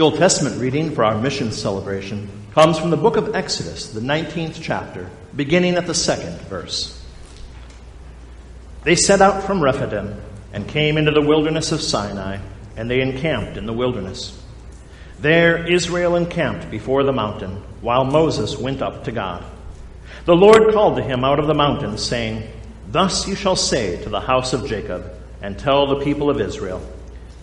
The Old Testament reading for our mission celebration comes from the book of Exodus, the 19th chapter, beginning at the second verse. They set out from Rephidim and came into the wilderness of Sinai, and they encamped in the wilderness. There Israel encamped before the mountain, while Moses went up to God. The Lord called to him out of the mountain, saying, Thus you shall say to the house of Jacob, and tell the people of Israel,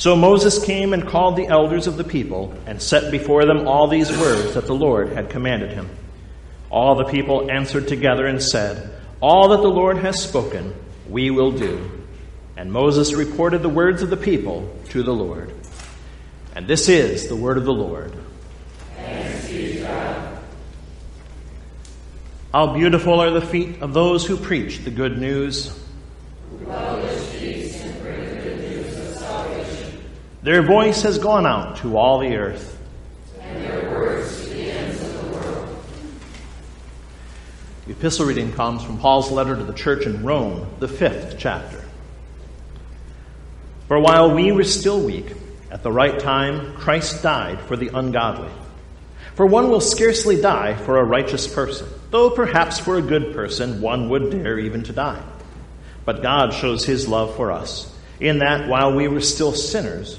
So Moses came and called the elders of the people and set before them all these words that the Lord had commanded him. All the people answered together and said, All that the Lord has spoken, we will do. And Moses reported the words of the people to the Lord. And this is the word of the Lord. How beautiful are the feet of those who preach the good news. Their voice has gone out to all the earth. And their words to the ends of the world. The epistle reading comes from Paul's letter to the church in Rome, the fifth chapter. For while we were still weak, at the right time, Christ died for the ungodly. For one will scarcely die for a righteous person, though perhaps for a good person one would dare even to die. But God shows his love for us, in that while we were still sinners,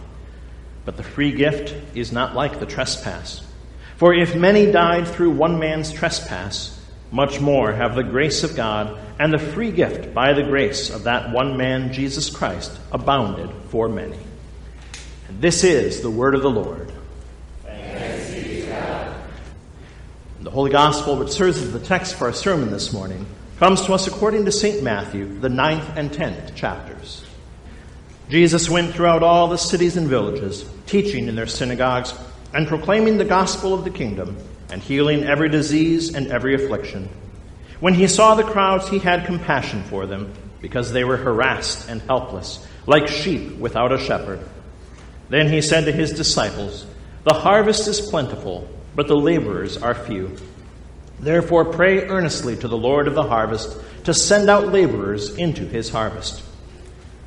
But the free gift is not like the trespass. For if many died through one man's trespass, much more have the grace of God and the free gift by the grace of that one man, Jesus Christ, abounded for many. And this is the word of the Lord. The Holy Gospel, which serves as the text for our sermon this morning, comes to us according to St. Matthew, the ninth and tenth chapters. Jesus went throughout all the cities and villages, teaching in their synagogues and proclaiming the gospel of the kingdom and healing every disease and every affliction. When he saw the crowds, he had compassion for them because they were harassed and helpless, like sheep without a shepherd. Then he said to his disciples, The harvest is plentiful, but the laborers are few. Therefore, pray earnestly to the Lord of the harvest to send out laborers into his harvest.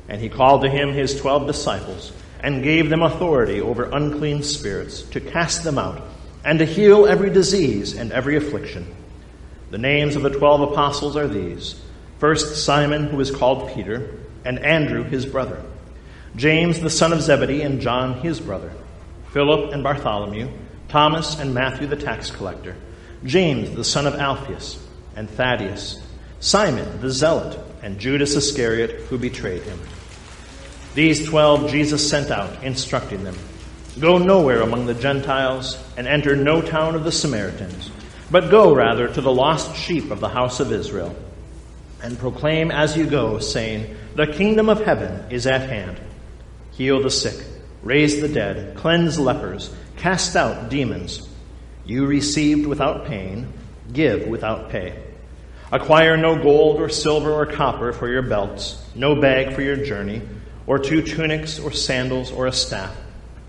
And he called to him his twelve disciples and gave them authority over unclean spirits to cast them out and to heal every disease and every affliction. The names of the twelve apostles are these. First Simon, who is called Peter, and Andrew, his brother, James, the son of Zebedee, and John, his brother, Philip and Bartholomew, Thomas and Matthew, the tax collector, James, the son of Alphaeus, and Thaddeus, Simon, the zealot, and Judas Iscariot, who betrayed him. These twelve Jesus sent out, instructing them Go nowhere among the Gentiles, and enter no town of the Samaritans, but go rather to the lost sheep of the house of Israel, and proclaim as you go, saying, The kingdom of heaven is at hand. Heal the sick, raise the dead, cleanse lepers, cast out demons. You received without pain, give without pay. Acquire no gold or silver or copper for your belts, no bag for your journey or two tunics, or sandals, or a staff,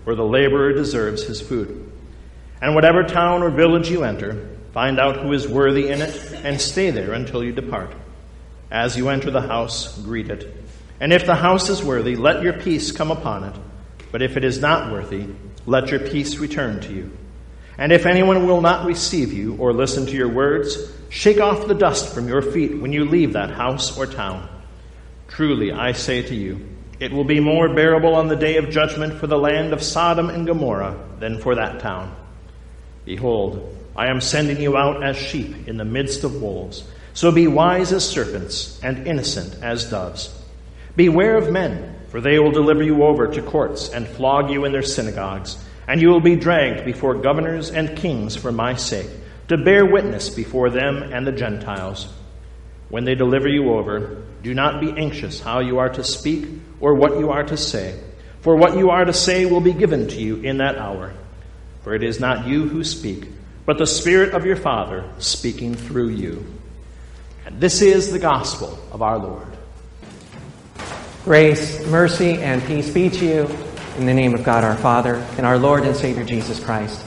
where the laborer deserves his food. And whatever town or village you enter, find out who is worthy in it, and stay there until you depart. As you enter the house, greet it. And if the house is worthy, let your peace come upon it. But if it is not worthy, let your peace return to you. And if anyone will not receive you or listen to your words, shake off the dust from your feet when you leave that house or town. Truly, I say to you, it will be more bearable on the day of judgment for the land of Sodom and Gomorrah than for that town. Behold, I am sending you out as sheep in the midst of wolves. So be wise as serpents and innocent as doves. Beware of men, for they will deliver you over to courts and flog you in their synagogues, and you will be dragged before governors and kings for my sake, to bear witness before them and the Gentiles. When they deliver you over, do not be anxious how you are to speak or what you are to say, for what you are to say will be given to you in that hour. For it is not you who speak, but the Spirit of your Father speaking through you. And this is the gospel of our Lord. Grace, mercy, and peace be to you in the name of God our Father and our Lord and Savior Jesus Christ.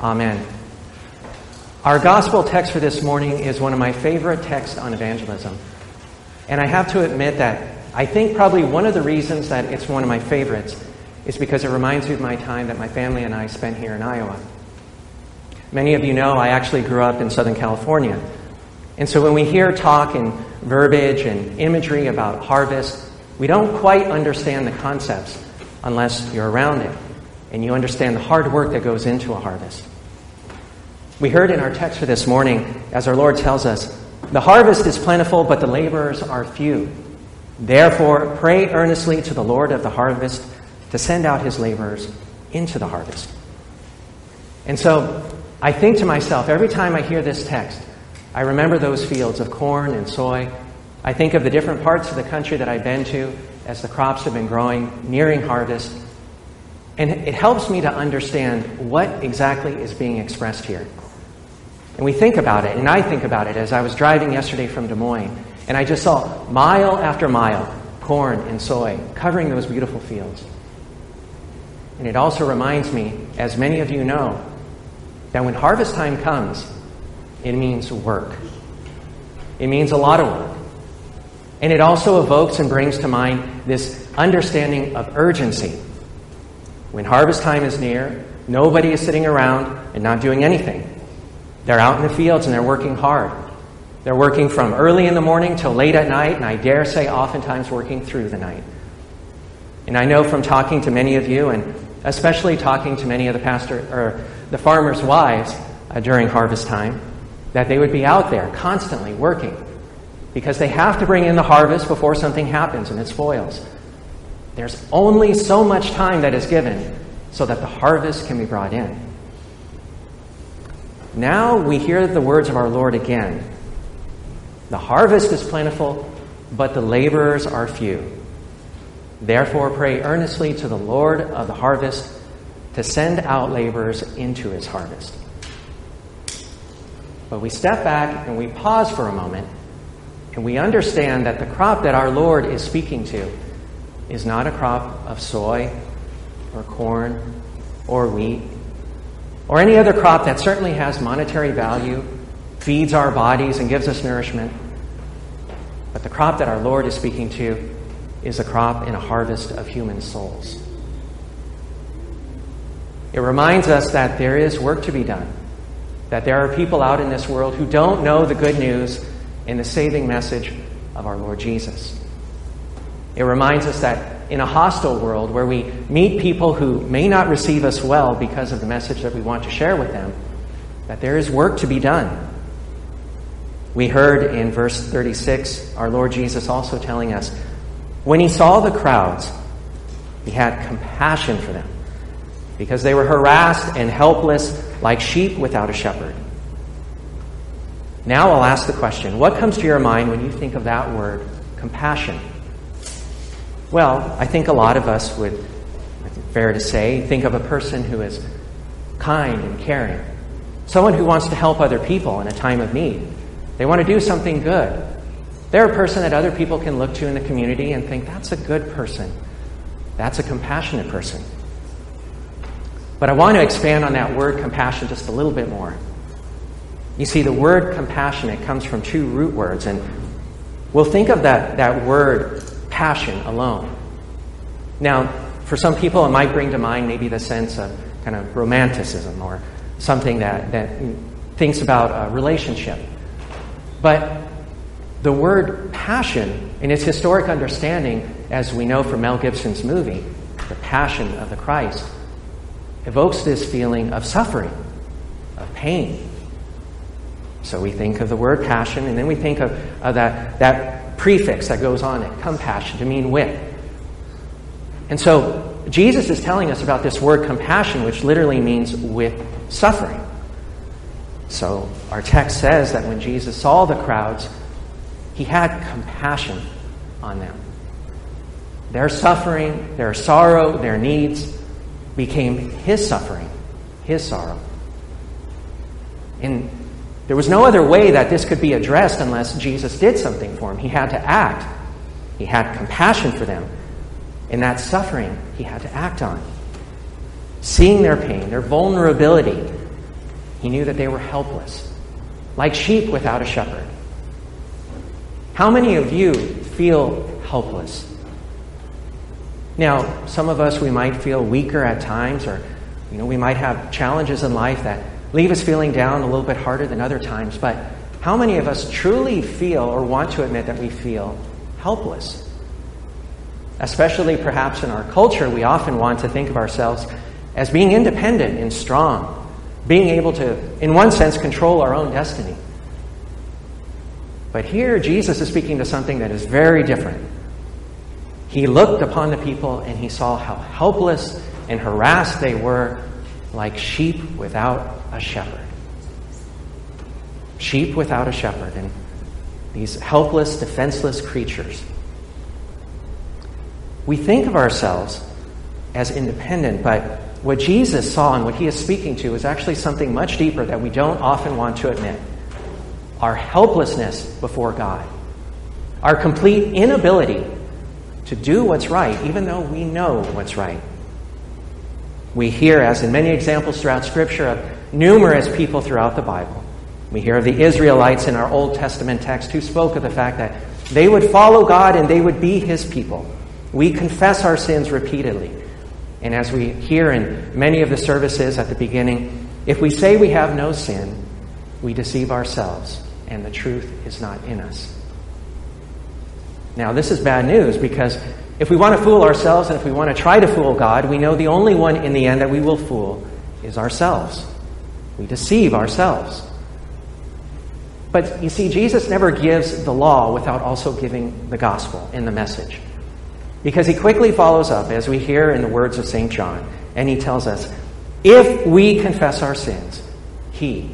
Amen. Our gospel text for this morning is one of my favorite texts on evangelism. And I have to admit that I think probably one of the reasons that it's one of my favorites is because it reminds me of my time that my family and I spent here in Iowa. Many of you know I actually grew up in Southern California. And so when we hear talk and verbiage and imagery about harvest, we don't quite understand the concepts unless you're around it and you understand the hard work that goes into a harvest. We heard in our text for this morning, as our Lord tells us, the harvest is plentiful, but the laborers are few. Therefore, pray earnestly to the Lord of the harvest to send out his laborers into the harvest. And so I think to myself, every time I hear this text, I remember those fields of corn and soy I think of the different parts of the country that I've been to as the crops have been growing, nearing harvest. And it helps me to understand what exactly is being expressed here. And we think about it, and I think about it as I was driving yesterday from Des Moines, and I just saw mile after mile corn and soy covering those beautiful fields. And it also reminds me, as many of you know, that when harvest time comes, it means work. It means a lot of work. And it also evokes and brings to mind this understanding of urgency. When harvest time is near, nobody is sitting around and not doing anything. They're out in the fields and they're working hard. They're working from early in the morning till late at night, and I dare say oftentimes working through the night. And I know from talking to many of you, and especially talking to many of the pastor or the farmers' wives uh, during harvest time, that they would be out there constantly working because they have to bring in the harvest before something happens and it spoils. There's only so much time that is given so that the harvest can be brought in. Now we hear the words of our Lord again. The harvest is plentiful, but the laborers are few. Therefore, pray earnestly to the Lord of the harvest to send out laborers into his harvest. But we step back and we pause for a moment and we understand that the crop that our Lord is speaking to is not a crop of soy or corn or wheat or any other crop that certainly has monetary value, feeds our bodies, and gives us nourishment. But the crop that our Lord is speaking to is a crop in a harvest of human souls. It reminds us that there is work to be done, that there are people out in this world who don't know the good news and the saving message of our Lord Jesus. It reminds us that in a hostile world where we meet people who may not receive us well because of the message that we want to share with them, that there is work to be done. We heard in verse 36 our Lord Jesus also telling us when he saw the crowds, he had compassion for them because they were harassed and helpless like sheep without a shepherd. Now I'll ask the question what comes to your mind when you think of that word, compassion? Well, I think a lot of us would, fair to say, think of a person who is kind and caring, someone who wants to help other people in a time of need. They want to do something good. They're a person that other people can look to in the community and think, that's a good person. That's a compassionate person. But I want to expand on that word compassion just a little bit more. You see, the word compassionate comes from two root words, and we'll think of that, that word passion alone. Now, for some people, it might bring to mind maybe the sense of kind of romanticism or something that, that thinks about a relationship. But the word passion, in its historic understanding, as we know from Mel Gibson's movie, The Passion of the Christ, evokes this feeling of suffering, of pain. So we think of the word passion, and then we think of, of that, that prefix that goes on it, compassion, to mean with. And so Jesus is telling us about this word compassion, which literally means with suffering. So our text says that when Jesus saw the crowds, he had compassion on them. Their suffering, their sorrow, their needs became his suffering, his sorrow. And there was no other way that this could be addressed unless Jesus did something for him. He had to act. He had compassion for them. And that suffering he had to act on. Seeing their pain, their vulnerability, he knew that they were helpless, like sheep without a shepherd. How many of you feel helpless? Now, some of us, we might feel weaker at times, or you know, we might have challenges in life that leave us feeling down a little bit harder than other times. But how many of us truly feel or want to admit that we feel helpless? Especially perhaps in our culture, we often want to think of ourselves as being independent and strong, being able to, in one sense, control our own destiny. But here, Jesus is speaking to something that is very different. He looked upon the people and he saw how helpless and harassed they were, like sheep without a shepherd. Sheep without a shepherd, and these helpless, defenseless creatures. We think of ourselves as independent, but what Jesus saw and what he is speaking to is actually something much deeper that we don't often want to admit our helplessness before God, our complete inability to do what's right, even though we know what's right. We hear, as in many examples throughout Scripture, of numerous people throughout the Bible. We hear of the Israelites in our Old Testament text who spoke of the fact that they would follow God and they would be His people. We confess our sins repeatedly. And as we hear in many of the services at the beginning, if we say we have no sin, we deceive ourselves and the truth is not in us. Now, this is bad news because if we want to fool ourselves and if we want to try to fool God, we know the only one in the end that we will fool is ourselves. We deceive ourselves. But you see, Jesus never gives the law without also giving the gospel in the message. Because he quickly follows up, as we hear in the words of St. John, and he tells us if we confess our sins, he,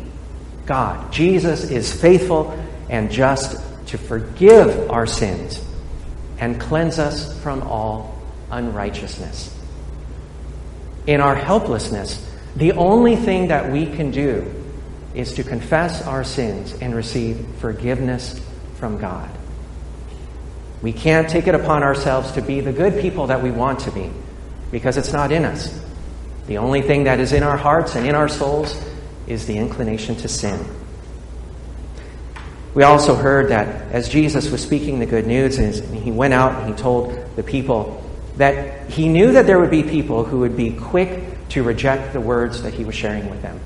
God, Jesus, is faithful and just to forgive our sins and cleanse us from all unrighteousness. In our helplessness, the only thing that we can do is to confess our sins and receive forgiveness from God. We can't take it upon ourselves to be the good people that we want to be because it's not in us. The only thing that is in our hearts and in our souls is the inclination to sin. We also heard that as Jesus was speaking the good news, and he went out and he told the people that he knew that there would be people who would be quick to reject the words that he was sharing with them.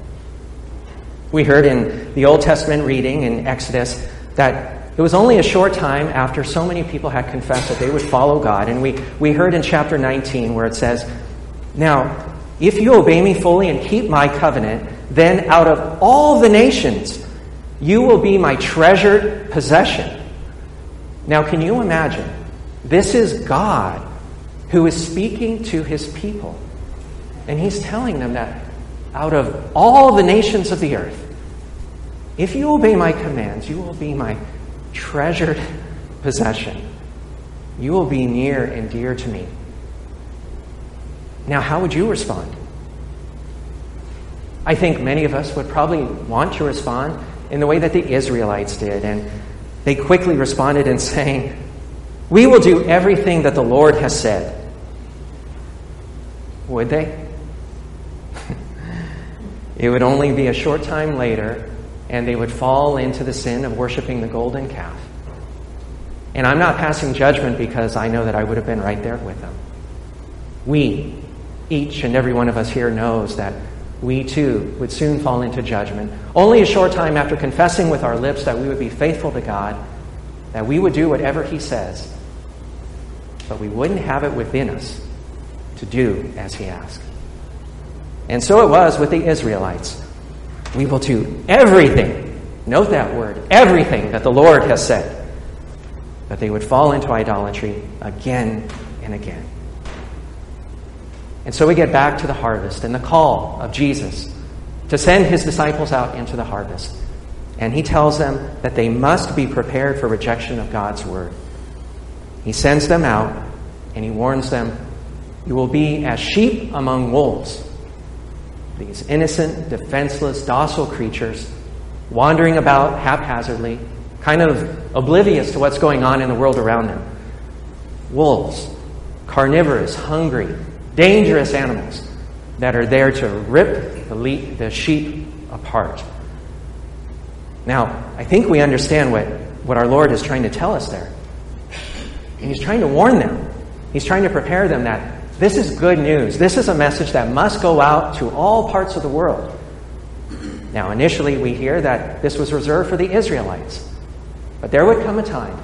We heard in the Old Testament reading in Exodus that it was only a short time after so many people had confessed that they would follow God. And we, we heard in chapter 19 where it says, Now, if you obey me fully and keep my covenant, then out of all the nations, you will be my treasured possession. Now, can you imagine? This is God who is speaking to his people. And he's telling them that out of all the nations of the earth, if you obey my commands, you will be my treasured possession. You will be near and dear to me. Now, how would you respond? I think many of us would probably want to respond in the way that the Israelites did. And they quickly responded in saying, We will do everything that the Lord has said. Would they? It would only be a short time later, and they would fall into the sin of worshiping the golden calf. And I'm not passing judgment because I know that I would have been right there with them. We, each and every one of us here, knows that we too would soon fall into judgment. Only a short time after confessing with our lips that we would be faithful to God, that we would do whatever He says, but we wouldn't have it within us to do as He asks. And so it was with the Israelites. We will do everything, note that word, everything that the Lord has said, that they would fall into idolatry again and again. And so we get back to the harvest and the call of Jesus to send his disciples out into the harvest. And he tells them that they must be prepared for rejection of God's word. He sends them out and he warns them, You will be as sheep among wolves. These innocent, defenseless, docile creatures wandering about haphazardly, kind of oblivious to what's going on in the world around them. Wolves, carnivorous, hungry, dangerous animals that are there to rip the, sheep apart. Now, I think we understand what, what our Lord is trying to tell us there. And He's trying to warn them, He's trying to prepare them that this is good news. This is a message that must go out to all parts of the world. Now, initially, we hear that this was reserved for the Israelites. But there would come a time,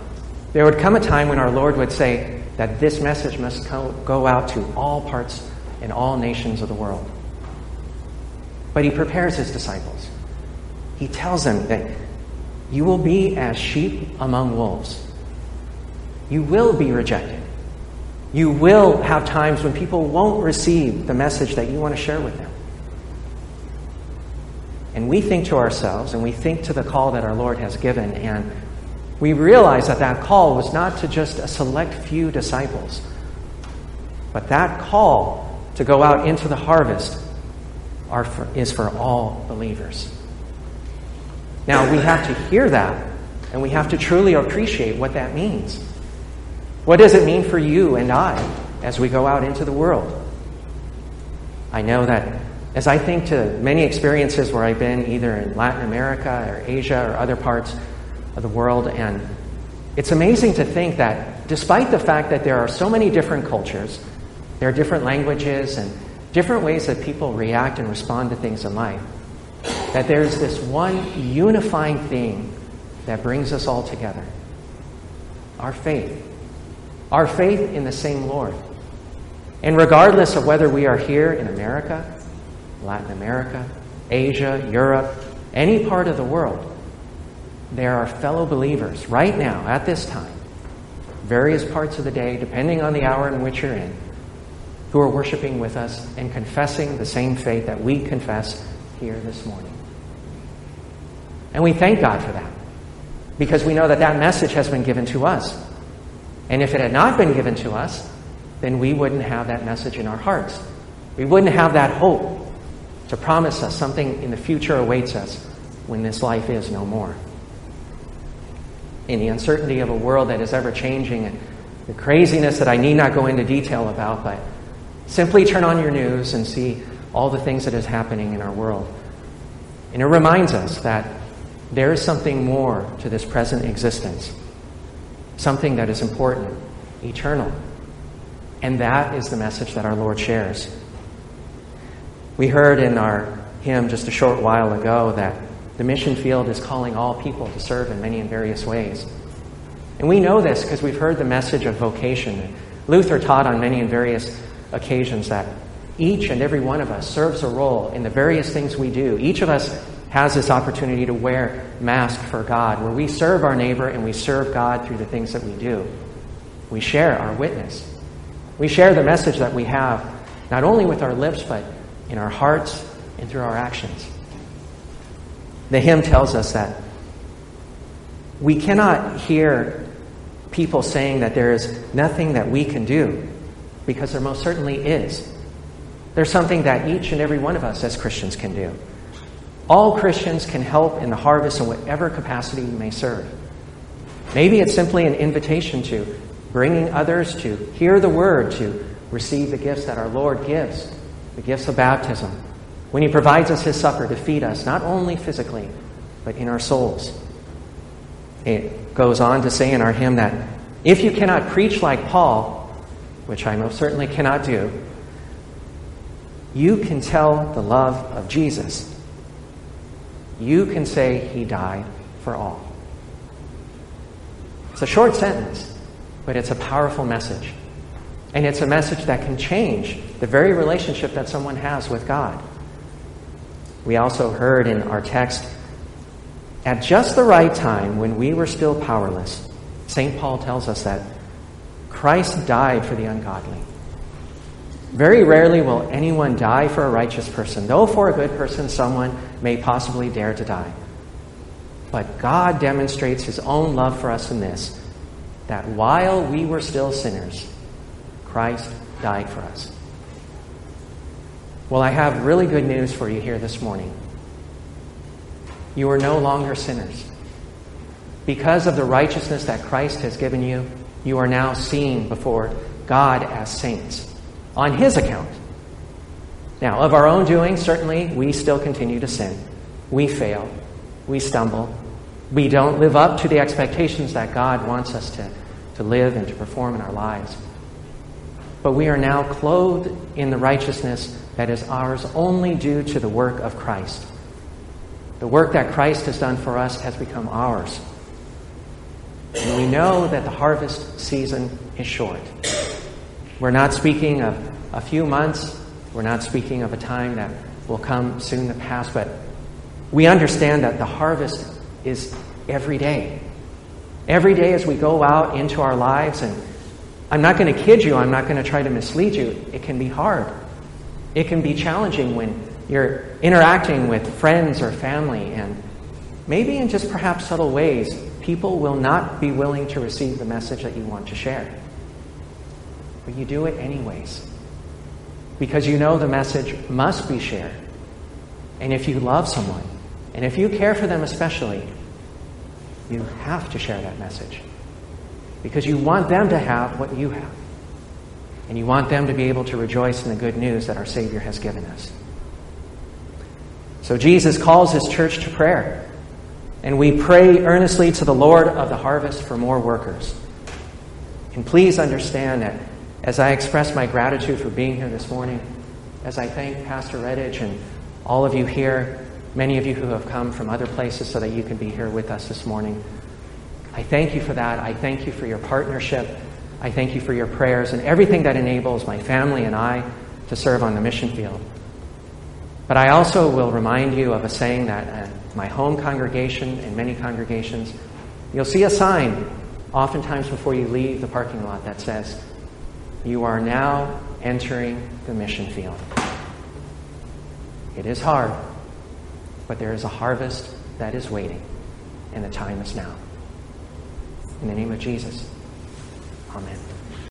there would come a time when our Lord would say, that this message must go out to all parts and all nations of the world. But he prepares his disciples. He tells them that you will be as sheep among wolves. You will be rejected. You will have times when people won't receive the message that you want to share with them. And we think to ourselves and we think to the call that our Lord has given, and we realize that that call was not to just a select few disciples, but that call to go out into the harvest for, is for all believers. Now, we have to hear that, and we have to truly appreciate what that means. What does it mean for you and I as we go out into the world? I know that as I think to many experiences where I've been either in Latin America or Asia or other parts of the world. And it's amazing to think that despite the fact that there are so many different cultures, there are different languages and different ways that people react and respond to things in life, that there's this one unifying thing that brings us all together our faith. Our faith in the same Lord. And regardless of whether we are here in America, Latin America, Asia, Europe, any part of the world, there are fellow believers right now, at this time, various parts of the day, depending on the hour in which you're in, who are worshiping with us and confessing the same faith that we confess here this morning. And we thank God for that because we know that that message has been given to us. And if it had not been given to us, then we wouldn't have that message in our hearts. We wouldn't have that hope to promise us something in the future awaits us when this life is no more in the uncertainty of a world that is ever changing and the craziness that I need not go into detail about, but simply turn on your news and see all the things that is happening in our world. And it reminds us that there is something more to this present existence, something that is important, eternal. And that is the message that our Lord shares. We heard in our hymn just a short while ago that the mission field is calling all people to serve in many and various ways. And we know this because we've heard the message of vocation. Luther taught on many and various occasions that each and every one of us serves a role in the various things we do. Each of us has this opportunity to wear mask for God, where we serve our neighbor and we serve God through the things that we do. We share our witness. We share the message that we have, not only with our lips, but in our hearts and through our actions. The hymn tells us that we cannot hear people saying that there is nothing that we can do, because there most certainly is. There's something that each and every one of us as Christians can do. All Christians can help in the harvest in whatever capacity you may serve. Maybe it's simply an invitation to bringing others to hear the word, to receive the gifts that our Lord gives, the gifts of baptism, when He provides us His supper to feed us, not only physically, but in our souls. It goes on to say in our hymn that If you cannot preach like Paul, which I most certainly cannot do, you can tell the love of Jesus. You can say he died for all. It's a short sentence, but it's a powerful message. And it's a message that can change the very relationship that someone has with God. We also heard in our text, at just the right time, when we were still powerless, St. Paul tells us that Christ died for the ungodly. Very rarely will anyone die for a righteous person, though for a good person, someone may possibly dare to die. But God demonstrates his own love for us in this that while we were still sinners, Christ died for us. Well, I have really good news for you here this morning. You are no longer sinners. Because of the righteousness that Christ has given you, you are now seen before God as saints on His account. Now, of our own doing, certainly we still continue to sin. We fail. We stumble. We don't live up to the expectations that God wants us to, to live and to perform in our lives. But we are now clothed in the righteousness that is ours only due to the work of Christ. The work that Christ has done for us has become ours. And we know that the harvest season is short. We're not speaking of a few months. We're not speaking of a time that will come soon to pass, but we understand that the harvest is every day. Every day as we go out into our lives, and I'm not going to kid you, I'm not going to try to mislead you. It can be hard. It can be challenging when you're interacting with friends or family, and maybe in just perhaps subtle ways, people will not be willing to receive the message that you want to share. But you do it anyways. Because you know the message must be shared. And if you love someone, and if you care for them especially, you have to share that message. Because you want them to have what you have. And you want them to be able to rejoice in the good news that our Savior has given us. So Jesus calls his church to prayer. And we pray earnestly to the Lord of the harvest for more workers. And please understand that as I express my gratitude for being here this morning, as I thank Pastor Redditch and all of you here, many of you who have come from other places so that you can be here with us this morning, I thank you for that. I thank you for your partnership. I thank you for your prayers and everything that enables my family and I to serve on the mission field. But I also will remind you of a saying that at my home congregation and many congregations, you'll see a sign oftentimes before you leave the parking lot that says, you are now entering the mission field. It is hard, but there is a harvest that is waiting, and the time is now. In the name of Jesus, Amen.